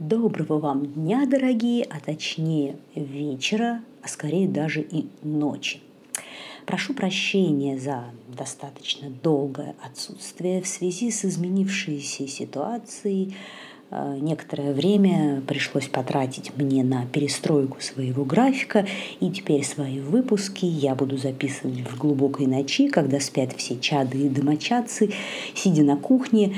Доброго вам дня, дорогие, а точнее вечера, а скорее даже и ночи. Прошу прощения за достаточно долгое отсутствие в связи с изменившейся ситуацией. Э, некоторое время пришлось потратить мне на перестройку своего графика, и теперь свои выпуски я буду записывать в глубокой ночи, когда спят все чады и домочадцы, сидя на кухне,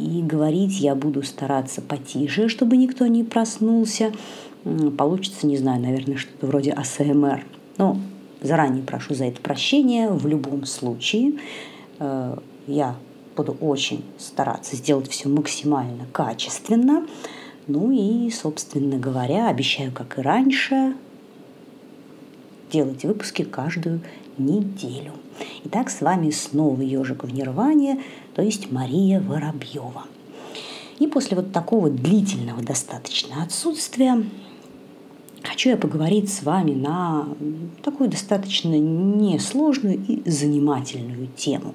и говорить я буду стараться потише, чтобы никто не проснулся. Получится, не знаю, наверное, что-то вроде АСМР. Но заранее прошу за это прощения. В любом случае э, я буду очень стараться сделать все максимально качественно. Ну и, собственно говоря, обещаю, как и раньше, делать выпуски каждую неделю. Итак, с вами снова ежик в Нирване, то есть Мария Воробьева. И после вот такого длительного достаточно отсутствия хочу я поговорить с вами на такую достаточно несложную и занимательную тему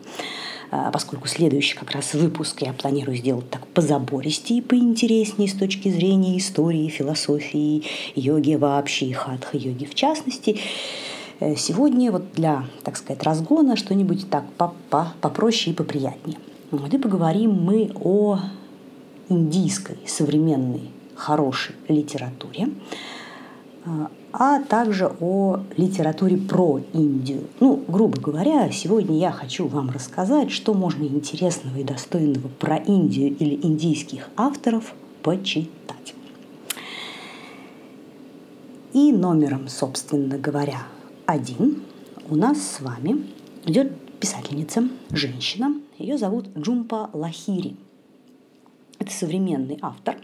а, поскольку следующий как раз выпуск я планирую сделать так позабористее и поинтереснее с точки зрения истории, философии, йоги вообще и хатха-йоги в частности. Э, сегодня вот для, так сказать, разгона что-нибудь так попроще и поприятнее. Вот и поговорим мы о индийской современной хорошей литературе, а, а также о литературе про Индию. Ну, грубо говоря, сегодня я хочу вам рассказать, что можно интересного и достойного про Индию или индийских авторов почитать. И номером, собственно говоря, один у нас с вами идет писательница, женщина. Ее зовут Джумпа Лахири. Это современный автор.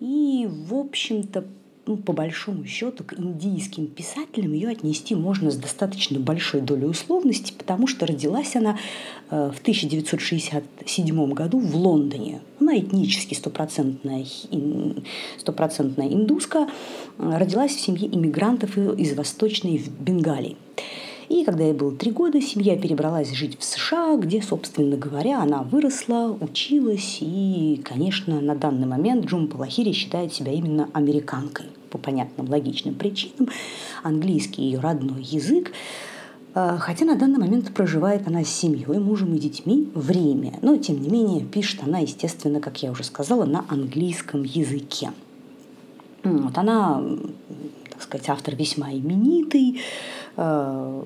И, в общем-то, ну, по большому счету, к индийским писателям ее отнести можно с достаточно большой долей условности, потому что родилась она э, в 1967 году в Лондоне. Она этнически стопроцентная, стопроцентная индуска, родилась в семье иммигрантов из Восточной Бенгалии. И когда ей было три года, семья перебралась жить в США, где, собственно говоря, она выросла, училась. И, конечно, на данный момент Джумпа Лахири считает себя именно американкой по понятным логичным причинам. Английский ее родной язык. А, хотя на данный момент проживает она с семьей, мужем и детьми время. Но, тем не менее, пишет она, естественно, как я уже сказала, на английском языке. Вот она, так сказать, автор весьма именитый, Э,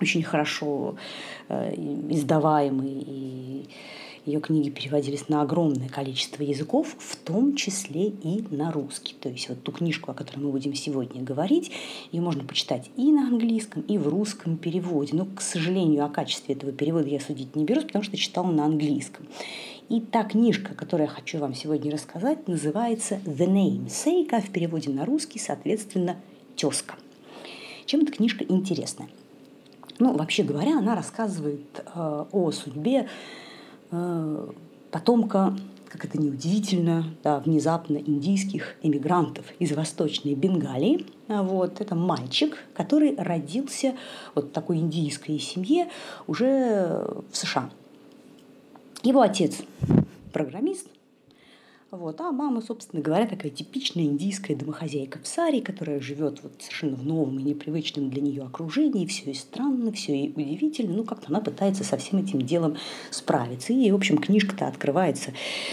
очень хорошо э, издаваемый, и ее книги переводились на огромное количество языков, в том числе и на русский. То есть вот ту книжку, о которой мы будем сегодня говорить, ее можно почитать и на английском, и в русском переводе. Но, к сожалению, о качестве этого перевода я судить не берусь, потому что читала на английском. И та книжка, которую я хочу вам сегодня рассказать, называется «The Namesake», а в переводе на русский, соответственно, «Тезка». Чем эта книжка интересна? Ну, вообще говоря, она рассказывает э, о судьбе э, потомка, как это неудивительно, да, внезапно индийских эмигрантов из Восточной Бенгалии. Вот, это мальчик, который родился вот в такой индийской семье уже в США. Его отец программист, вот. А мама, собственно говоря, такая типичная индийская домохозяйка в саре, которая живет вот совершенно в новом и непривычном для нее окружении. Все и странно, все и удивительно. Ну, как-то она пытается со всем этим делом справиться. И, в общем, книжка-то открывается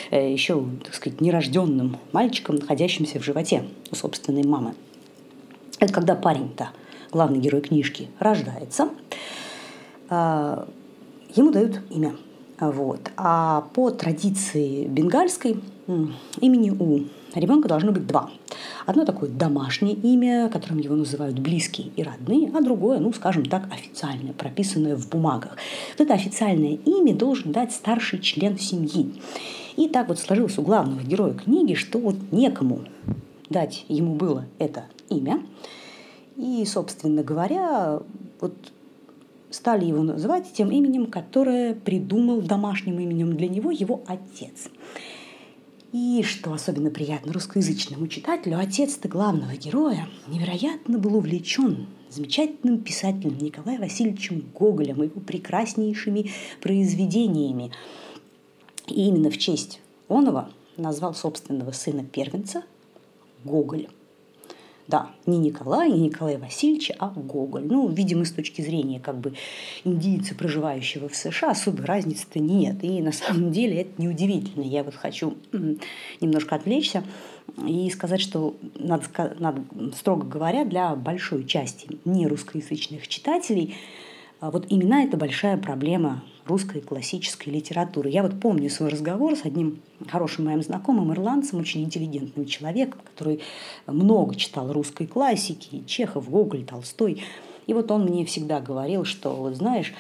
э, еще, так сказать, нерожденным мальчиком, находящимся в животе у собственной мамы. Это когда парень-то, главный герой книжки, рождается, э, ему дают имя – вот. А по традиции бенгальской имени у ребенка должно быть два. Одно такое домашнее имя, которым его называют близкие и родные, а другое, ну, скажем так, официальное, прописанное в бумагах. Вот это официальное имя должен дать старший член семьи. И так вот сложилось у главного героя книги, что вот некому дать ему было это имя. И, собственно говоря, вот стали его называть тем именем, которое придумал домашним именем для него его отец. И, что особенно приятно русскоязычному читателю, отец-то главного героя невероятно был увлечен замечательным писателем Николаем Васильевичем Гоголем и его прекраснейшими произведениями. И именно в честь Онова назвал собственного сына первенца Гоголь. Да, не Николай, не Николай Васильевич, а Гоголь. Ну, видимо, с точки зрения как бы индийца, проживающего в США, особой разницы-то нет. И на самом деле это неудивительно. Я вот хочу немножко отвлечься и сказать, что, надо, надо, строго говоря, для большой части нерусскоязычных читателей а вот имена – это большая проблема русской классической литературы. Я вот помню свой разговор с одним хорошим моим знакомым ирландцем, очень интеллигентным человеком, который много читал русской классики, Чехов, Гоголь, Толстой. И вот он мне всегда говорил, что, вот знаешь,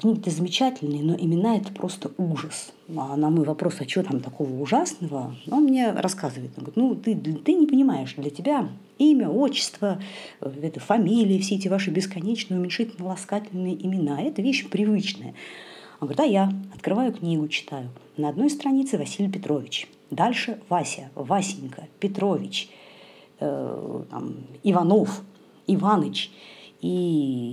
книги-то замечательные, но имена это просто ужас. А на мой вопрос, а что там такого ужасного, он мне рассказывает. Он говорит, ну ты, ты не понимаешь, для тебя имя, отчество, э, это фамилии, все эти ваши бесконечные уменьшительно-ласкательные имена – это вещь привычная. Он говорит, а я открываю книгу, читаю. На одной странице Василий Петрович, дальше Вася, Васенька, Петрович, э, там, Иванов, Иваныч – и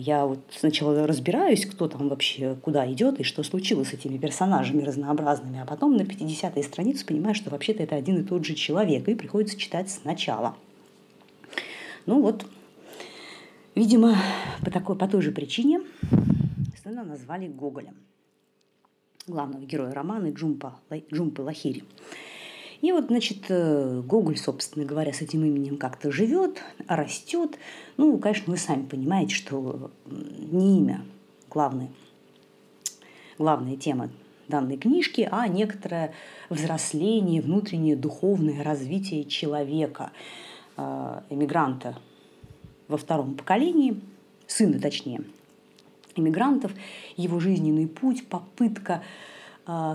я вот сначала разбираюсь, кто там вообще куда идет и что случилось с этими персонажами разнообразными, а потом на 50-й странице понимаю, что вообще-то это один и тот же человек, и приходится читать сначала. Ну вот, видимо, по, такой, по той же причине сына назвали Гоголем, главного героя романа Джумпа, Джумпы Лахири. И вот, значит, э, Гоголь, собственно говоря, с этим именем как-то живет, растет. Ну, конечно, вы сами понимаете, что не имя главное, главная тема данной книжки, а некоторое взросление, внутреннее духовное развитие человека, э, эмигранта во втором поколении, сына точнее, эмигрантов, его жизненный путь, попытка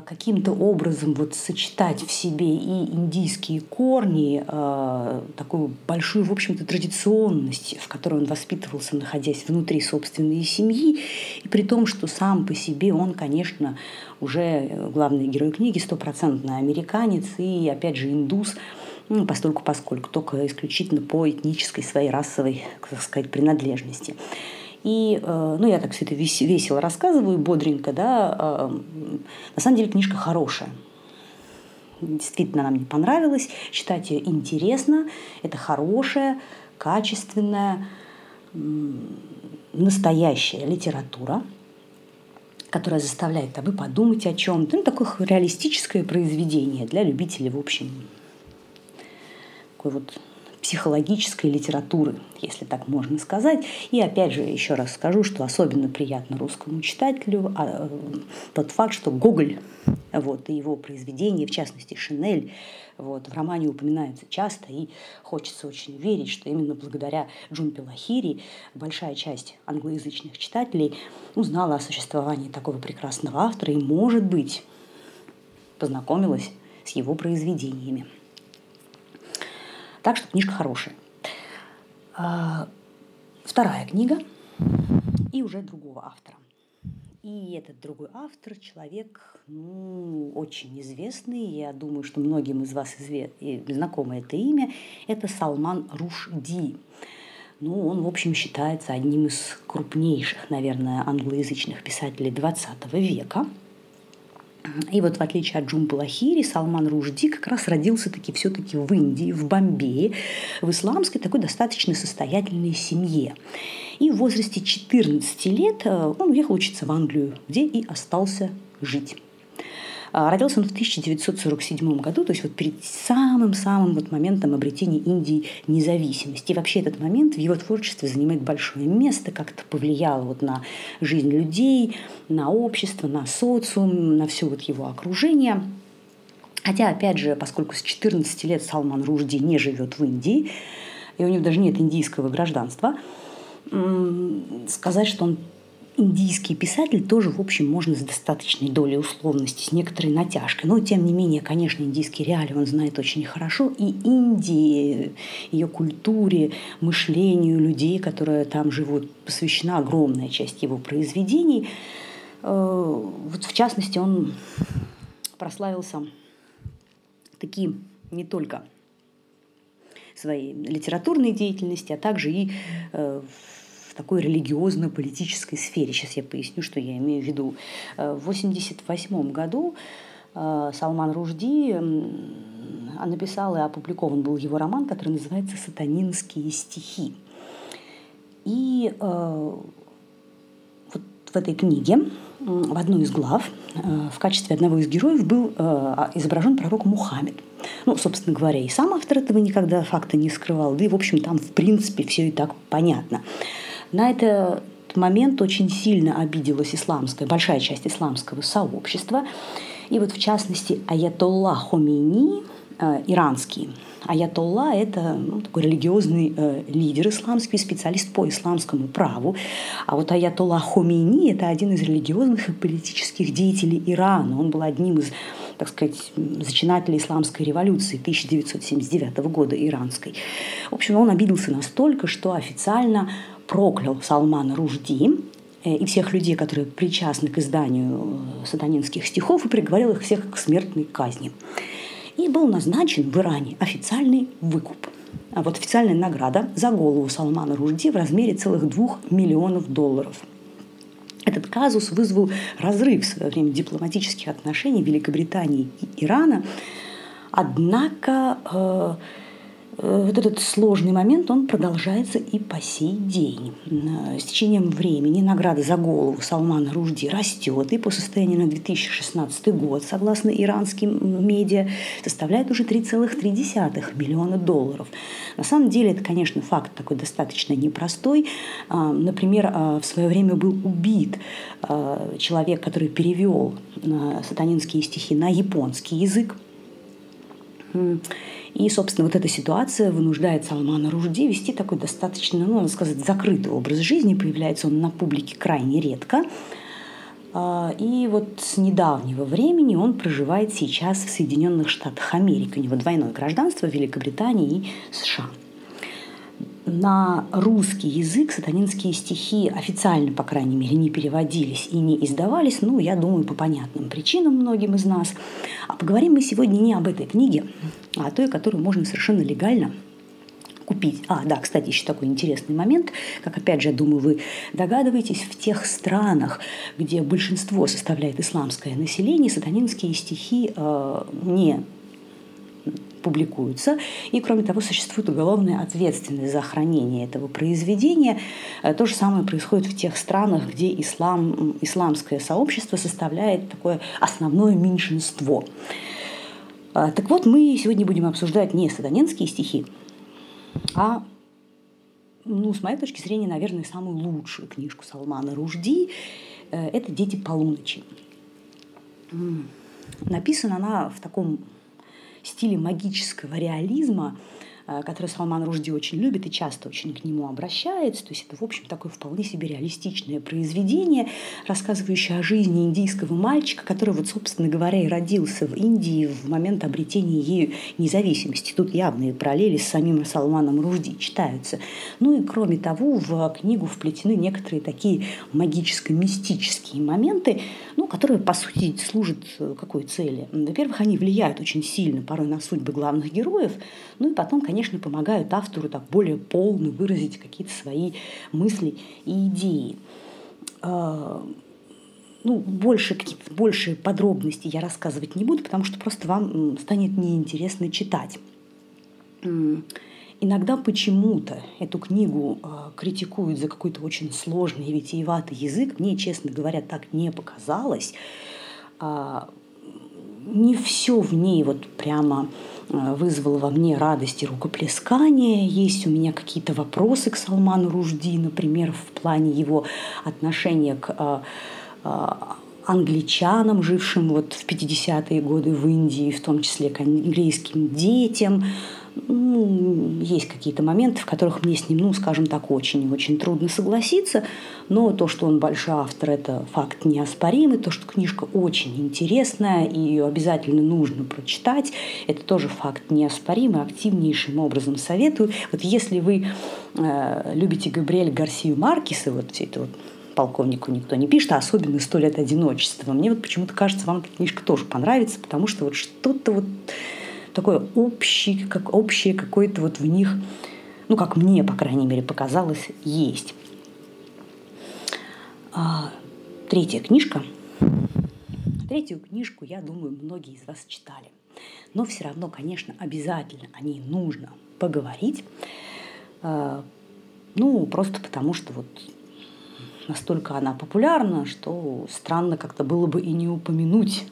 каким-то образом вот сочетать в себе и индийские корни, а, такую большую, в общем-то, традиционность, в которой он воспитывался, находясь внутри собственной семьи, и при том, что сам по себе он, конечно, уже главный герой книги, стопроцентный американец и, опять же, индус, ну, постольку поскольку, только исключительно по этнической своей расовой, так сказать, принадлежности. И, э, ну, я так все это весело рассказываю, бодренько, да. А, на самом деле книжка хорошая. Действительно, она мне понравилась. Читать ее интересно. Это хорошая, качественная, настоящая литература, которая заставляет вы подумать о чем-то. Ну, такое реалистическое произведение для любителей, в общем, такой вот психологической литературы, если так можно сказать. И опять же еще раз скажу, что особенно приятно русскому читателю а, э, тот факт, что Гоголь вот, и его произведения, в частности «Шинель», вот, в романе упоминаются часто, и хочется очень верить, что именно благодаря Джумпе Лахири большая часть англоязычных читателей узнала о существовании такого прекрасного автора и, может быть, познакомилась с его произведениями. Так что книжка хорошая. А, вторая книга и уже другого автора. И этот другой автор, человек ну, очень известный, я думаю, что многим из вас изве... знакомо это имя, это Салман Рушди. Ну, он, в общем, считается одним из крупнейших, наверное, англоязычных писателей XX века – и вот в отличие от Джумпы Лахири, Салман Ружди как раз родился таки все-таки в Индии, в Бомбее, в исламской такой достаточно состоятельной семье. И в возрасте 14 лет э, он уехал учиться в Англию, где и остался жить. А, родился он в 1947 году, то есть вот перед самым-самым вот моментом обретения Индии независимости. И вообще этот момент в его творчестве занимает большое место, как-то повлиял вот на жизнь людей, на общество, на социум, на все вот его окружение. Хотя, опять же, поскольку с 14 лет Салман Ружди не живет в Индии, и у него даже нет индийского гражданства, сказать, что он индийский писатель тоже, в общем, можно с достаточной долей условности, с некоторой натяжкой. Но, тем не менее, конечно, индийский реалии он знает очень хорошо. И Индии, ее культуре, мышлению людей, которые там живут, посвящена огромная часть его произведений. Э, вот, в частности, он прославился такие не только своей литературной деятельности, а также и э, в такой религиозно-политической сфере. Сейчас я поясню, что я имею в виду. Э, в 1988 году э, Салман Ружди написал и опубликован был его роман, который называется «Сатанинские стихи». И э, вот в этой книге, в одной из глав, в качестве одного из героев был э, изображен пророк Мухаммед. Ну, собственно говоря, и сам автор этого никогда факта не скрывал, да и, в общем, там, в принципе, все и так понятно. На этот момент очень сильно обиделась исламская, большая часть исламского сообщества. И вот, в частности, Аятолла Хомейни, э, иранский, Аятолла – это ну, такой религиозный э, лидер исламский, специалист по исламскому праву. А вот Аятолла Хомейни – это один из религиозных и политических деятелей Ирана. Он был одним из так сказать, зачинателей исламской революции 1979 года иранской. В общем, он обиделся настолько, что официально проклял Салмана Ружди, э, и всех людей, которые причастны к изданию э, сатанинских стихов, и приговорил их всех к смертной казни и был назначен в Иране официальный выкуп. А вот официальная награда за голову Салмана Ружди в размере целых двух миллионов долларов. Этот казус вызвал разрыв в свое время дипломатических отношений Великобритании и Ирана. Однако э, вот этот сложный момент, он продолжается и по сей день. Э, с течением времени награда за голову Салмана Ружди растет, и по состоянию на 2016 год, согласно иранским медиа, составляет уже 3,3 миллиона долларов. На самом деле это, конечно, факт такой достаточно непростой. А, например, в свое время был убит человек, который перевел сатанинские стихи на японский язык. И, собственно, вот эта ситуация вынуждает Салмана Ружди вести такой достаточно, ну, надо сказать, закрытый образ жизни. Появляется он на публике крайне редко. А, и вот с недавнего времени он проживает сейчас в Соединенных Штатах Америки. У него двойное гражданство Великобритании и США на русский язык сатанинские стихи официально, по крайней мере, не переводились и не издавались, ну, я думаю, по понятным причинам многим из нас. А поговорим мы сегодня не об этой книге, а о той, которую можно совершенно легально купить. А, да, кстати, еще такой интересный момент, как опять же, я думаю, вы догадываетесь, в тех странах, где большинство составляет исламское население, сатанинские стихи э, не публикуются. И, кроме того, существует уголовная ответственность за хранение этого произведения. Э, то же самое происходит в тех странах, где ислам, исламское сообщество составляет такое основное меньшинство. Э, так вот, мы сегодня будем обсуждать не сатанинские стихи, а ну, с моей точки зрения, наверное, самую лучшую книжку Салмана Ружди э, – это «Дети полуночи». Написана она в таком стиле магического реализма, который Салман Ружди очень любит и часто очень к нему обращается. То есть это, в общем, такое вполне себе реалистичное произведение, рассказывающее о жизни индийского мальчика, который, вот, собственно говоря, и родился в Индии в момент обретения ею независимости. Тут явные параллели с самим Салманом Ружди читаются. Ну и, кроме того, в книгу вплетены некоторые такие магическо-мистические моменты, ну, которые, по сути, служат э, какой цели? Во-первых, они влияют очень сильно порой на судьбы главных героев, ну и потом, конечно, помогают автору так более полно выразить какие-то свои мысли и идеи. А, ну, больше, какие-то, больше подробностей я рассказывать не буду, потому что просто вам станет неинтересно читать. Иногда почему-то эту книгу э, критикуют за какой-то очень сложный и витиеватый язык. Мне, честно говоря, так не показалось. Не все в ней вот прямо Э, вызвало во мне радость и рукоплескание. Есть у меня какие-то вопросы к Салману Ружди, например, в плане его отношения к э, э, англичанам, жившим вот в 50-е годы в Индии, в том числе к английским детям, ну, есть какие-то моменты, в которых мне с ним, ну, скажем так, очень-очень трудно согласиться, но то, что он большой автор, это факт неоспоримый, то, что книжка очень интересная и ее обязательно нужно прочитать, это тоже факт неоспоримый, активнейшим образом советую. Вот если вы э, любите Габриэль Гарсию Маркиса, вот все это вот полковнику никто не пишет, а особенно «Сто лет одиночества». Мне вот почему-то кажется, вам эта книжка тоже понравится, потому что вот что-то вот такое общее, как общее какое-то вот в них, ну, как мне, по крайней мере, показалось, есть. А, третья книжка. Третью книжку, я думаю, многие из вас читали. Но все равно, конечно, обязательно о ней нужно поговорить. А, ну, просто потому что вот настолько она популярна, что странно как-то было бы и не упомянуть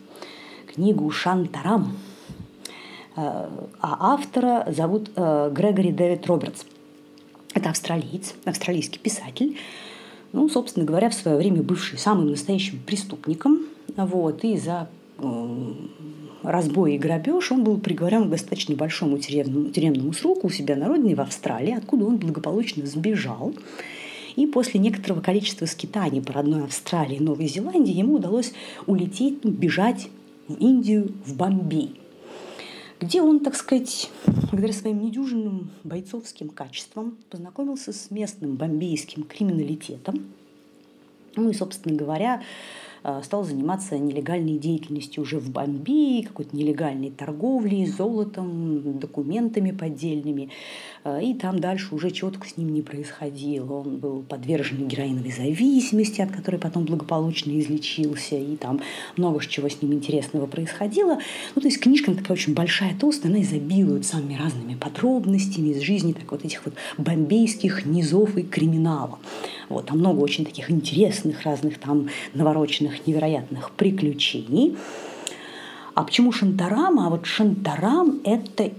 книгу «Шантарам». А автора зовут э, Грегори Дэвид Робертс. Это австралиец, австралийский писатель, ну, собственно говоря, в свое время бывший самым настоящим преступником. Вот, и за разбой и грабеж он был приговорен к достаточно большому тюремному, тюремному сроку у себя на родине в Австралии, откуда он благополучно сбежал. И после некоторого количества скитаний по родной Австралии и Новой Зеландии ему удалось улететь, бежать в Индию, в Бомбей где он, так сказать, благодаря своим недюжинным бойцовским качествам познакомился с местным бомбейским криминалитетом. Ну и, собственно говоря, стал заниматься нелегальной деятельностью уже в Бомбее, какой-то нелегальной торговлей золотом, документами поддельными. Э, и там дальше уже четко с ним не происходило. Он был подвержен героиновой зависимости, от которой потом благополучно излечился. И там много чего с ним интересного происходило. Ну, то есть книжка такая очень большая, толстая, она изобилует самыми разными подробностями из жизни так вот этих вот бомбейских низов и криминала. Вот, там много очень таких интересных разных там навороченных невероятных приключений. А почему Шантарам? А вот Шантарам – это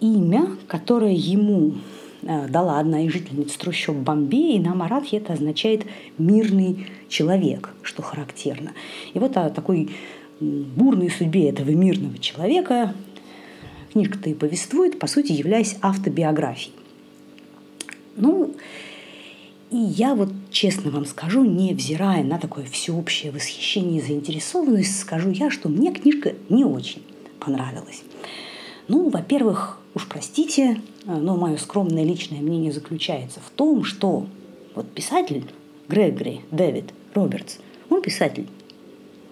имя, которое ему э, дала одна из жительниц трущоб Бомбея, и на маратхи это означает «мирный человек», что характерно. И вот о такой бурной судьбе этого мирного человека книжка-то и повествует, по сути, являясь автобиографией. Ну, и я вот честно вам скажу, невзирая на такое всеобщее восхищение и заинтересованность, скажу я, что мне книжка не очень понравилась. Ну, во-первых, уж простите, но мое скромное личное мнение заключается в том, что вот писатель Грегори Дэвид Робертс, он писатель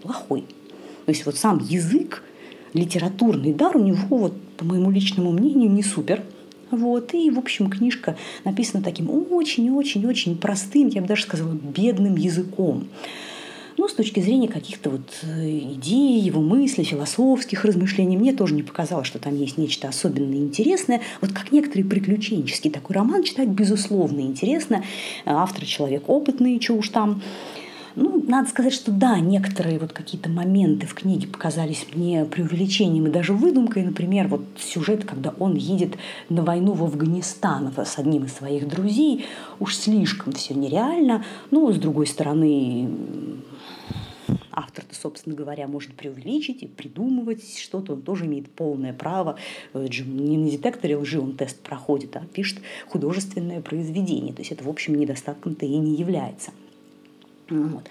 плохой. То есть вот сам язык, литературный дар у него, вот, по моему личному мнению, не супер – вот. И, в общем, книжка написана таким очень-очень-очень простым, я бы даже сказала, бедным языком. Но с точки зрения каких-то вот э, идей, его мыслей, философских размышлений, мне тоже не показалось, что там есть нечто особенно интересное. Вот как некоторый приключенческий такой роман читать, безусловно, интересно. Автор человек опытный, что уж там. Ну, надо сказать, что да, некоторые вот какие-то моменты в книге показались мне преувеличением и даже выдумкой. Например, вот сюжет, когда он едет на войну в Афганистан с одним из своих друзей. Уж слишком все нереально. Но, с другой стороны, автор-то, собственно говоря, может преувеличить и придумывать что-то. Он тоже имеет полное право. Не на детекторе лжи он тест проходит, а пишет художественное произведение. То есть это, в общем, недостатком-то и не является. Вот.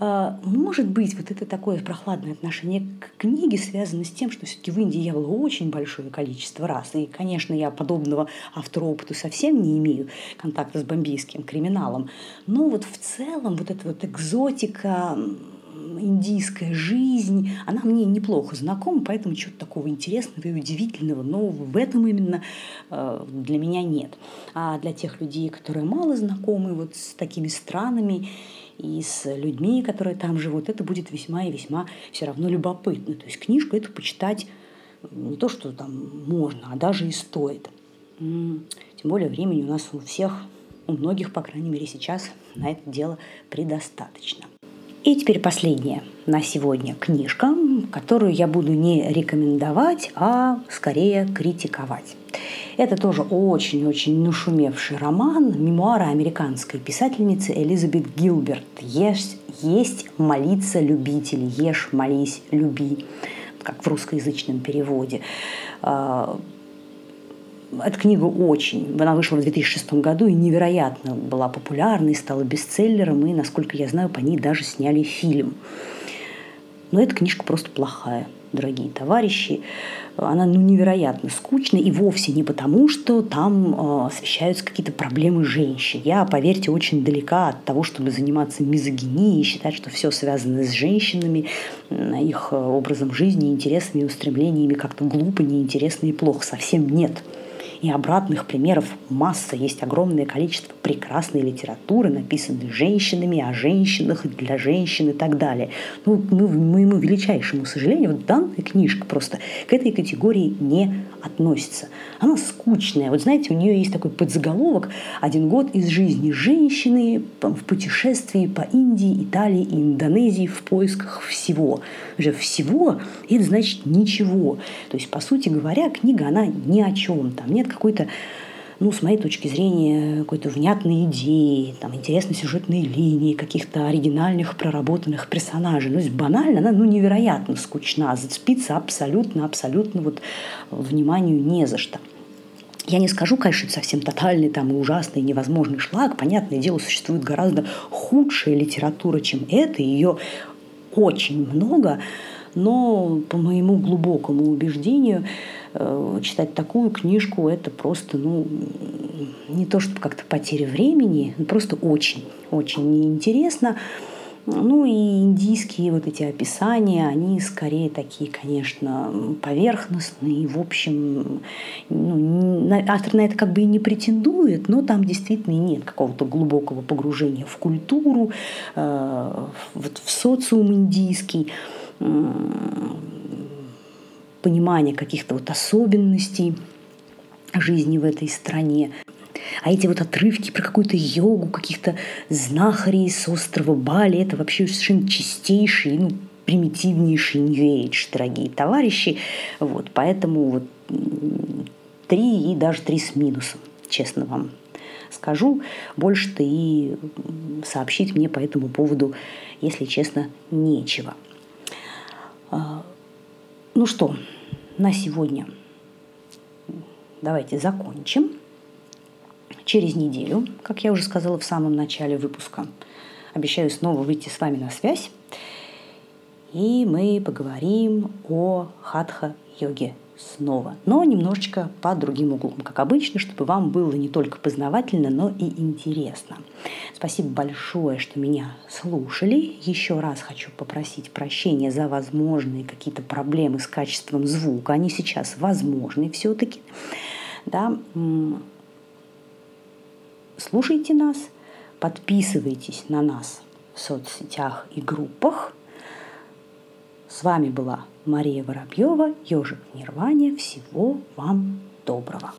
А, может быть, вот это такое прохладное отношение к книге связано с тем, что все-таки в Индии я была очень большое количество раз. И, конечно, я подобного автора опыта совсем не имею контакта с бомбейским криминалом. Но вот в целом вот эта вот экзотика, индийская жизнь, она мне неплохо знакома, поэтому чего-то такого интересного и удивительного, но в этом именно э, для меня нет. А для тех людей, которые мало знакомы вот с такими странами и с людьми, которые там живут, это будет весьма и весьма все равно любопытно. То есть книжку эту почитать не то, что там можно, а даже и стоит. Тем более времени у нас у всех, у многих, по крайней мере, сейчас на это дело предостаточно. И теперь последняя на сегодня книжка, которую я буду не рекомендовать, а скорее критиковать. Это тоже очень-очень нашумевший роман, мемуары американской писательницы Элизабет Гилберт. Есть, есть молиться любитель, ешь, молись, люби, как в русскоязычном переводе. А, эта книга очень, она вышла в 2006 году и невероятно была популярной, стала бестселлером, и, насколько я знаю, по ней даже сняли фильм. Но эта книжка просто плохая, дорогие товарищи. Она ну, невероятно скучная, и вовсе не потому, что там э, освещаются какие-то проблемы женщин. Я, поверьте, очень далека от того, чтобы заниматься мизогинией и считать, что все связано с женщинами, их образом жизни, интересами и устремлениями как-то глупо, неинтересно и плохо. Совсем нет. И обратных примеров масса. Есть огромное количество прекрасной литературы, написанной женщинами, о женщинах, для женщин и так далее. Ну, ну моему величайшему сожалению, данная книжка просто к этой категории не относится. Она скучная. Вот знаете, у нее есть такой подзаголовок «Один год из жизни женщины в путешествии по Индии, Италии и Индонезии в поисках всего». Уже всего – это значит ничего. То есть, по сути говоря, книга, она ни о чем. Там нет какой-то ну, с моей точки зрения, какой-то внятной идеи, там, интересной сюжетной линии, каких-то оригинальных проработанных персонажей. Ну, банально, она ну, невероятно скучна, зацепиться абсолютно, абсолютно вот вниманию не за что. Я не скажу, конечно, это совсем тотальный там, и ужасный, и невозможный шлак. Понятное дело, существует гораздо худшая литература, чем это. Ее очень много, но по моему глубокому убеждению читать такую книжку это просто, ну, не то чтобы как-то потеря времени, просто очень, очень неинтересно. Ну и индийские вот эти описания, они скорее такие, конечно, поверхностные. В общем, ну, автор на это как бы и не претендует, но там действительно нет какого-то глубокого погружения в культуру, э, вот в социум индийский понимание каких-то вот особенностей жизни в этой стране. А эти вот отрывки про какую-то йогу, каких-то знахарей с острова Бали, это вообще совершенно чистейший, ну, примитивнейший Age, дорогие товарищи. Вот, поэтому вот три и даже три с минусом, честно вам скажу. Больше-то и сообщить мне по этому поводу, если честно, нечего. Ну что, на сегодня давайте закончим. Через неделю, как я уже сказала в самом начале выпуска, обещаю снова выйти с вами на связь. И мы поговорим о хатха-йоге снова, но немножечко по другим углом, как обычно, чтобы вам было не только познавательно, но и интересно. Спасибо большое, что меня слушали. Еще раз хочу попросить прощения за возможные какие-то проблемы с качеством звука. Они сейчас возможны все-таки. Да. Слушайте нас, подписывайтесь на нас в соцсетях и группах. С вами была Мария Воробьева, Ежик Нирвания. Всего вам доброго.